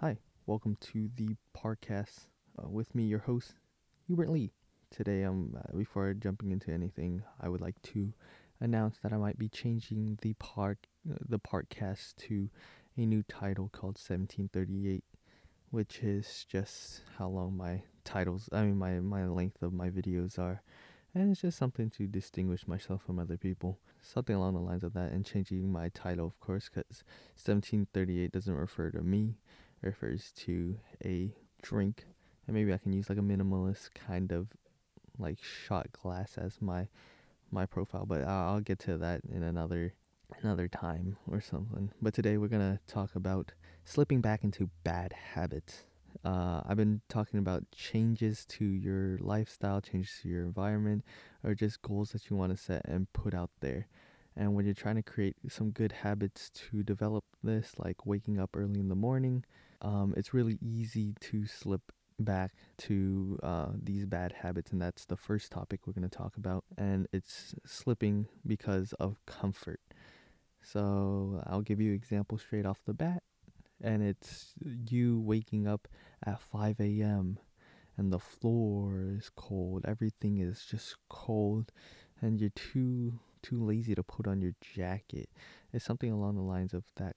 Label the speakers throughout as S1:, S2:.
S1: Hi, welcome to the podcast uh, with me, your host, Hubert Lee. Today, um, uh, before jumping into anything, I would like to announce that I might be changing the park, uh, the podcast to a new title called 1738, which is just how long my titles, I mean, my my length of my videos are, and it's just something to distinguish myself from other people, something along the lines of that, and changing my title, of course, because 1738 doesn't refer to me refers to a drink and maybe I can use like a minimalist kind of like shot glass as my my profile but I'll, get to that in another another time or something but today we're gonna talk about slipping back into bad habits uh, I've been talking about changes to your lifestyle, changes to your environment, or just goals that you want to set and put out there. And when you're trying to create some good habits to develop this, like waking up early in the morning, um, it's really easy to slip back to uh, these bad habits, and that's the first topic we're going to talk about. And it's slipping because of comfort. So I'll give you example straight off the bat, and it's you waking up at 5 a.m. and the floor is cold, everything is just cold, and you're too too lazy to put on your jacket. It's something along the lines of that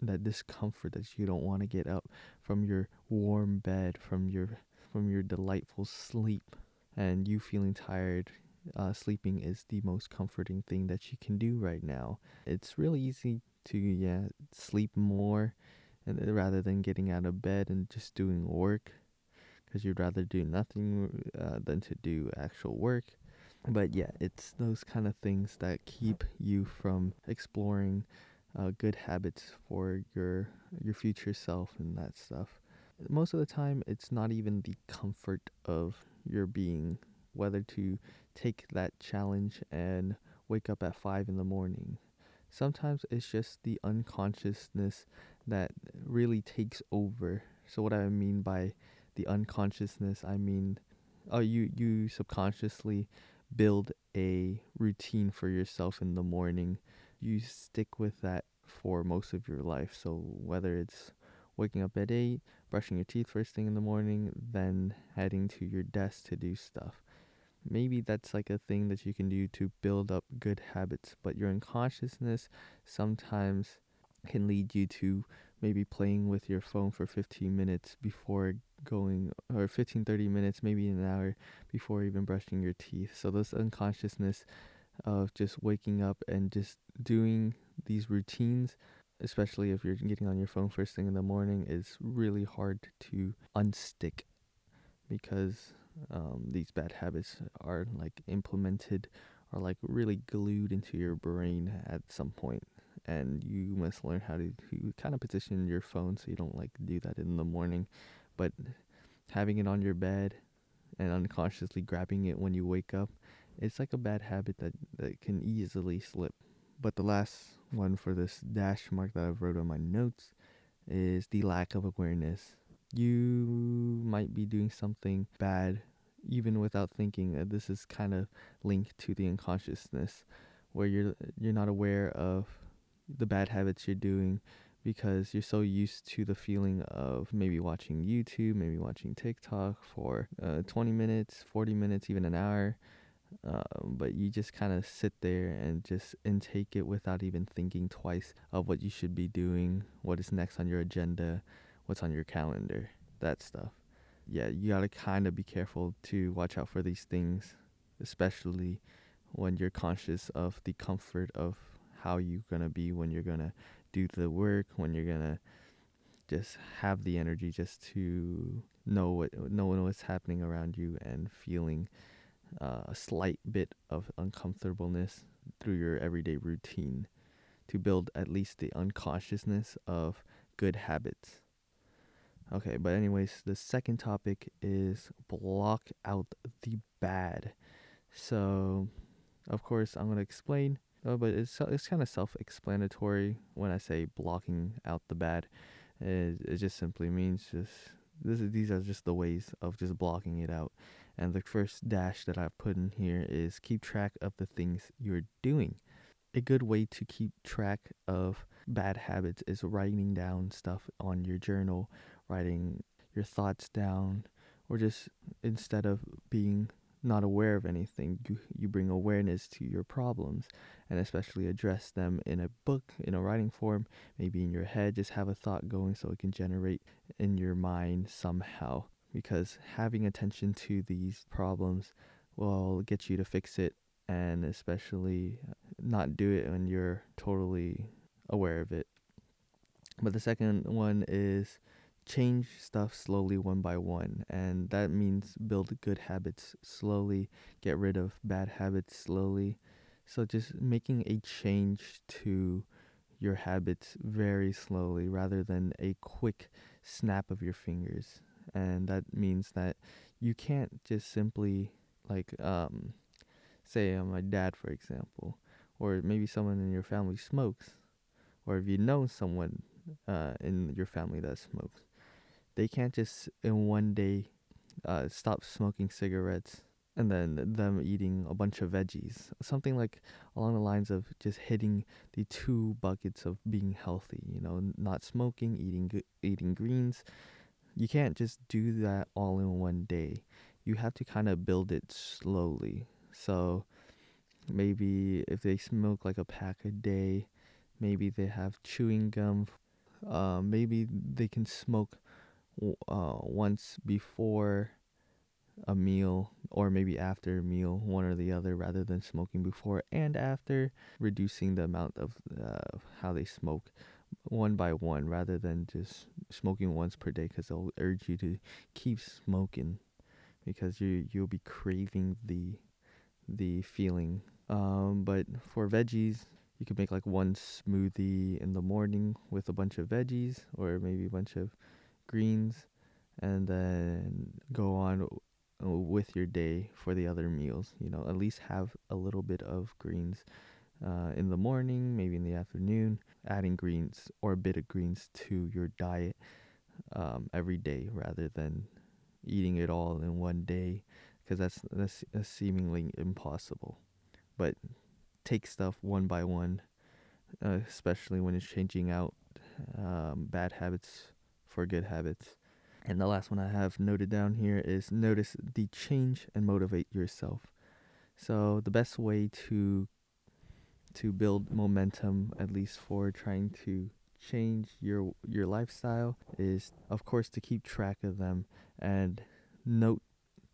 S1: that discomfort that you don't want to get up from your warm bed, from your from your delightful sleep, and you feeling tired. Uh, sleeping is the most comforting thing that you can do right now. It's really easy to yeah sleep more, and uh, rather than getting out of bed and just doing work, because you'd rather do nothing uh, than to do actual work. But yeah, it's those kind of things that keep you from exploring uh, good habits for your your future self and that stuff. Most of the time, it's not even the comfort of your being, whether to take that challenge and wake up at five in the morning. Sometimes it's just the unconsciousness that really takes over. So what I mean by the unconsciousness, I mean, oh, you you subconsciously build a routine for yourself in the morning you stick with that for most of your life. So whether it's waking up at 8, brushing your teeth first thing in the morning, then heading to your desk to do stuff. Maybe that's like a thing that you can do to build up good habits, but your unconsciousness sometimes can lead you to maybe playing with your phone for 15 minutes before going or 15 30 minutes maybe an hour before even brushing your teeth so this unconsciousness of just waking up and just doing these routines, especially if you're getting on your phone first thing in the morning, is really hard to unstick because um, these bad habits are like implemented or like really glued into your brain at some point and you must learn how to, to kind of position your phone so you don't like do that in the morning. But having it on your bed and unconsciously grabbing it when you wake up it's like a bad habit that, that can easily slip but the last one for this dash mark that I've wrote on my notes is the lack of awareness. You might be doing something bad even without thinking. Uh, this is kind of linked to the unconsciousness where you're you're not aware of the bad habits you're doing because you're so used to the feeling of maybe watching YouTube, maybe watching TikTok for uh, 20 minutes, 40 minutes, even an hour um, but you just kind of sit there and just intake it without even thinking twice of what you should be doing, what is next on your agenda, what's on your calendar, that stuff. Yeah, you gotta kind of be careful to watch out for these things, especially when you're conscious of the comfort of how you're gonna be when you're gonna do the work, when you're gonna just have the energy just to know what know what's happening around you and feeling uh, a slight bit of uncomfortableness through your everyday routine to build at least the unconsciousness of good habits. Okay, but anyways, the second topic is block out the bad. So, of course, I'm gonna explain, uh, but it's it's kind of self-explanatory when I say blocking out the bad. It, it just simply means just this is, these are just the ways of just blocking it out. And the first dash that I've put in here is keep track of the things you're doing. A good way to keep track of bad habits is writing down stuff on your journal, writing your thoughts down, or just instead of being not aware of anything, you, you bring awareness to your problems and especially address them in a book, in a writing form, maybe in your head. Just have a thought going so it can generate in your mind somehow. Because having attention to these problems will get you to fix it and especially uh, not do it when you're totally aware of it. But the second one is change stuff slowly one by one and that means build good habits slowly get rid of bad habits slowly so just making a change to your habits very slowly rather than a quick snap of your fingers and that means that you can't just simply like um say uh, my dad for example or maybe someone in your family smokes or if you know someone uh, in your family that smokes they can't just in one day uh, stop smoking cigarettes and then them eating a bunch of veggies. Something like along the lines of just hitting the two buckets of being healthy, you know, not smoking, eating eating greens. You can't just do that all in one day. You have to kind of build it slowly. So maybe if they smoke like a pack a day, maybe they have chewing gum. Uh, maybe they can smoke uh, once before a meal or maybe after a meal, one or the other, rather than smoking before and after, reducing the amount of uh, how they smoke one by one rather than just smoking once per day because they'll urge you to keep smoking because you you'll be craving the the feeling um, but for veggies you could make like one smoothie in the morning with a bunch of veggies or maybe a bunch of greens and then go on with your day for the other meals. You know, at least have a little bit of greens uh, in the morning, maybe in the afternoon, adding greens or a bit of greens to your diet um, every day rather than eating it all in one day because that's, that's, that's seemingly impossible. But take stuff one by one, uh, especially when it's changing out um, bad habits for good habits. And the last one I have noted down here is notice the change and motivate yourself. So the best way to to build momentum at least for trying to change your your lifestyle is of course to keep track of them and note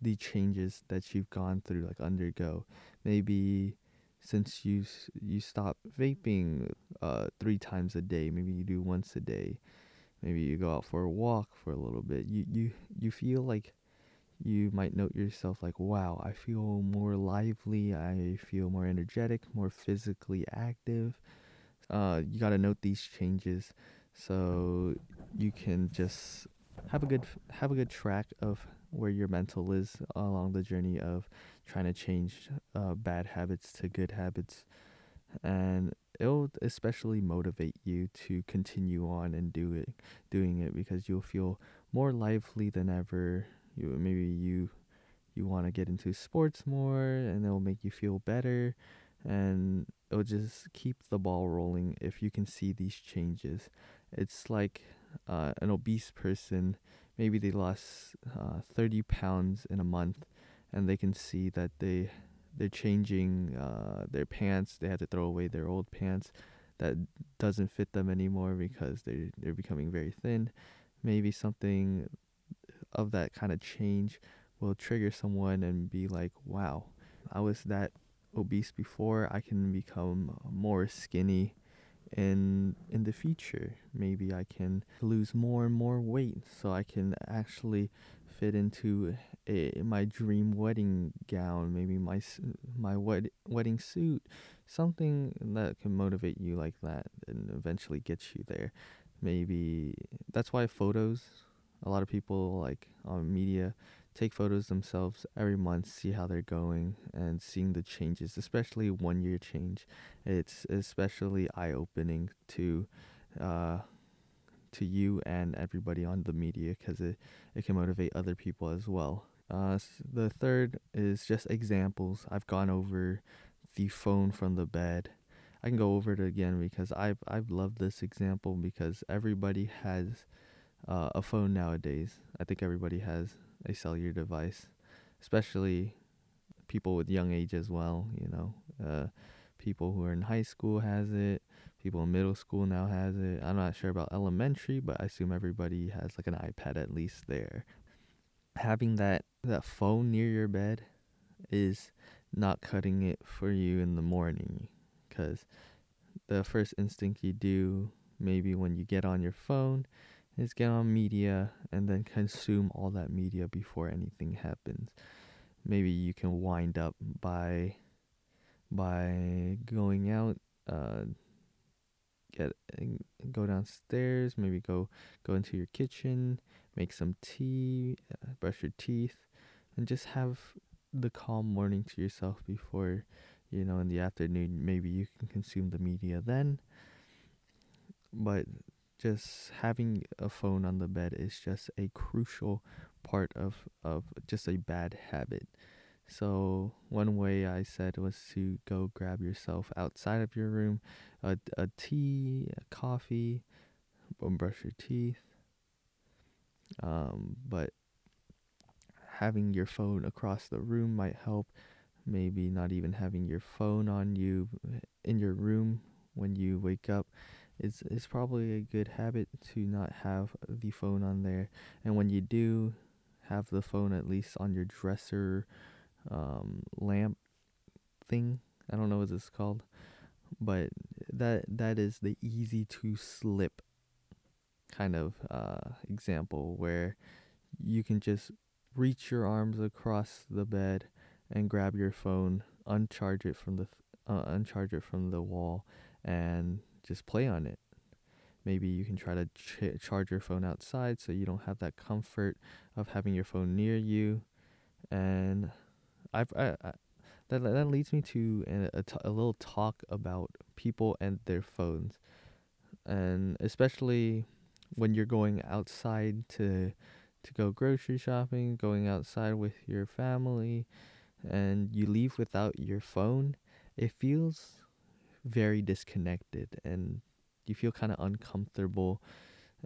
S1: the changes that you've gone through like undergo. Maybe since you you stop vaping uh 3 times a day, maybe you do once a day maybe you go out for a walk for a little bit you you you feel like you might note yourself like wow i feel more lively i feel more energetic more physically active. Uh, you got to note these changes. So you can just have a good have a good track of where your mental is along the journey of trying to change uh, bad habits to good habits. And it'll especially motivate you to continue on and do it doing it because you'll feel more lively than ever you maybe you you want to get into sports more and it'll make you feel better and it'll just keep the ball rolling if you can see these changes it's like uh, an obese person maybe they lost uh, 30 pounds in a month and they can see that they they're changing uh, their pants. They had to throw away their old pants that doesn't fit them anymore because they they're becoming very thin. Maybe something of that kind of change will trigger someone and be like, "Wow, I was that obese before. I can become more skinny." in in the future maybe i can lose more and more weight so i can actually fit into a, my dream wedding gown, maybe my my wed- wedding suit, something that can motivate you like that and eventually get you there. Maybe that's why photos. A lot of people like on media take photos themselves every month, see how they're going, and seeing the changes, especially one year change. It's especially eye opening to. Uh, to you and everybody on the media because it, it can motivate other people as well. Uh, the third is just examples. I've gone over the phone from the bed. I can go over it again because I've I've loved this example because everybody has uh, a phone nowadays. I think everybody has a cellular device, especially people with young age as well. You know, uh, people who are in high school has it. People in middle school now has it. I'm not sure about elementary, but I assume everybody has like an iPad at least there. Having that that phone near your bed is not cutting it for you in the morning because the first instinct you do maybe when you get on your phone is get on media and then consume all that media before anything happens. Maybe you can wind up by by going out uh get go downstairs maybe go go into your kitchen make some tea uh, brush your teeth and just have the calm morning to yourself before you know in the afternoon. Maybe you can consume the media then. But just having a phone on the bed is just a crucial part of of just a bad habit. So one way i said was to go grab yourself outside of your room a, a tea a coffee brush your teeth. Um, but having your phone across the room might help. Maybe not even having your phone on you in your room when you wake up is is probably a good habit to not have the phone on there. And when you do have the phone at least on your dresser um, lamp thing, I don't know what it's called, but that that is the easy to slip kind of uh, example where you can just reach your arms across the bed and grab your phone, uncharge it from the uh, uncharge it from the wall, and just play on it. Maybe you can try to ch- charge your phone outside so you don't have that comfort of having your phone near you. And I've I, I that that leads me to a, a, t- a little talk about people and their phones, and especially when you're going outside to to go grocery shopping, going outside with your family, and you leave without your phone, it feels very disconnected and you feel kind of uncomfortable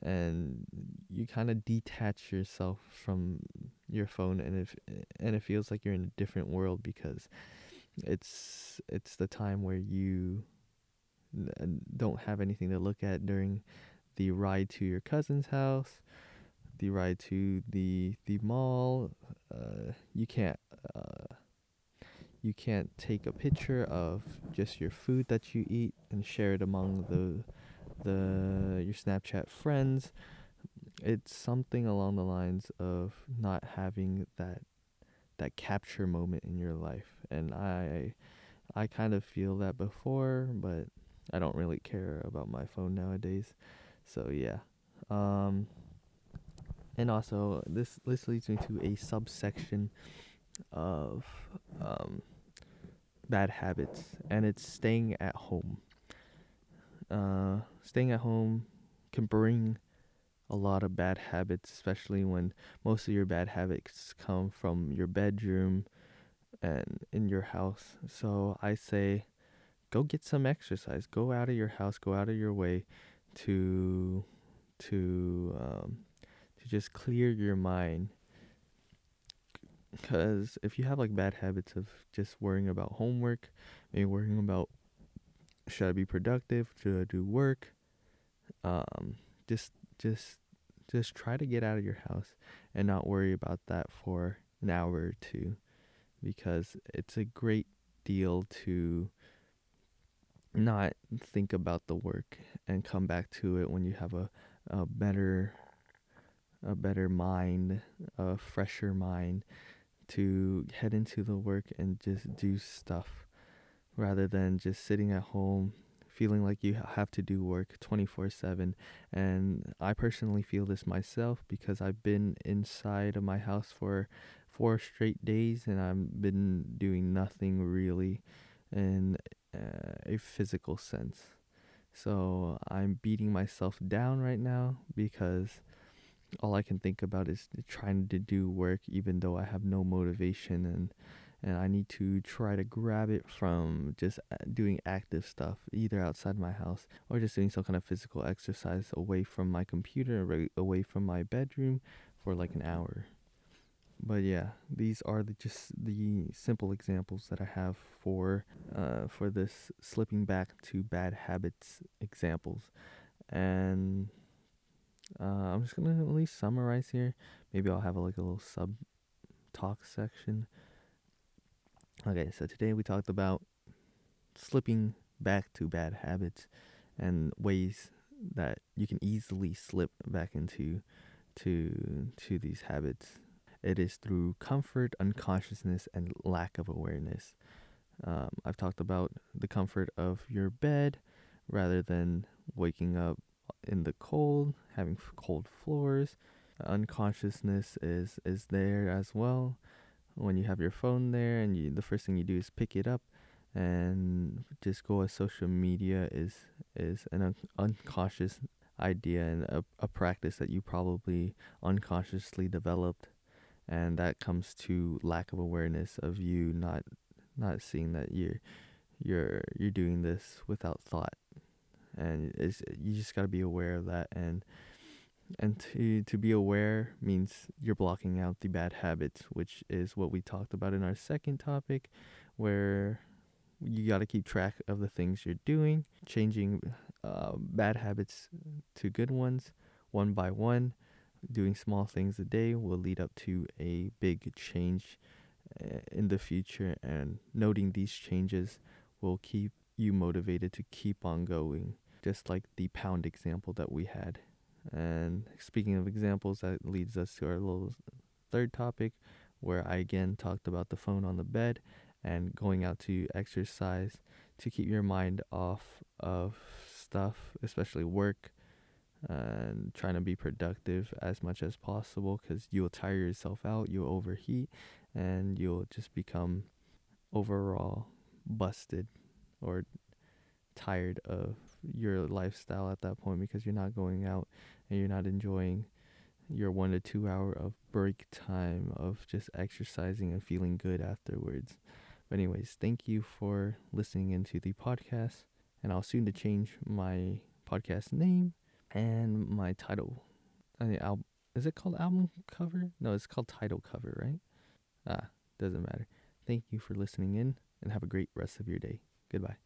S1: and you kind of detach yourself from your phone and if and it feels like you're in a different world because it's it's the time where you don't have anything to look at during the ride to your cousin's house the ride to the the mall. Uh, you can't uh, you can't take a picture of just your food that you eat and share it among the the your Snapchat friends. It's something along the lines of not having that that capture moment in your life, and I I kind of feel that before, but I don't really care about my phone nowadays. So yeah. Um and also this this leads me to a subsection of um, bad habits, and it's staying at home. Uh, staying at home can bring a lot of bad habits, especially when most of your bad habits come from your bedroom and in your house. So I say, go get some exercise. Go out of your house. Go out of your way to to um, to just clear your mind. Because if you have like bad habits of just worrying about homework, maybe worrying about should I be productive, should I do work, um, just just just try to get out of your house and not worry about that for an hour or two, because it's a great deal to not think about the work and come back to it when you have a, a better a better mind, a fresher mind to head into the work and just do stuff rather than just sitting at home feeling like you have to do work 24/7 and I personally feel this myself because I've been inside of my house for four straight days and I've been doing nothing really in a physical sense. So I'm beating myself down right now because all I can think about is trying to do work even though I have no motivation and and I need to try to grab it from just uh, doing active stuff, either outside my house or just doing some kind of physical exercise away from my computer, away from my bedroom for like an hour. But yeah, these are the, just the simple examples that I have for uh, for this slipping back to bad habits examples, and uh, I'm just gonna at least summarize here. Maybe I'll have a, like a little sub talk section Okay, so today we talked about slipping back to bad habits and ways that you can easily slip back into to to these habits. It is through comfort, unconsciousness, and lack of awareness. Um, I've talked about the comfort of your bed rather than waking up in the cold, having cold floors. Unconsciousness is is there as well. When you have your phone there and you the first thing you do is pick it up and just go as social media is is an un- unconscious idea and a, a practice that you probably unconsciously developed. And that comes to lack of awareness of you not not seeing that you're you're you're doing this without thought and it's you just got to be aware of that and and to to be aware means you're blocking out the bad habits which is what we talked about in our second topic where you got to keep track of the things you're doing changing uh, bad habits to good ones one by one. Doing small things a day will lead up to a big change uh, in the future and noting these changes will keep you motivated to keep on going just like the pound example that we had. And speaking of examples, that leads us to our little third topic, where I again talked about the phone on the bed and going out to exercise to keep your mind off of stuff, especially work, and trying to be productive as much as possible because you'll tire yourself out, you'll overheat, and you'll just become overall busted or tired of your lifestyle at that point because you're not going out and you're not enjoying your one to two hour of break time of just exercising and feeling good afterwards. But anyways, thank you for listening into the podcast and I'll soon to change my podcast name and my title. I mean, al- is it called album cover? No, it's called title cover, right? Ah, doesn't matter. Thank you for listening in and have a great rest of your day. Goodbye.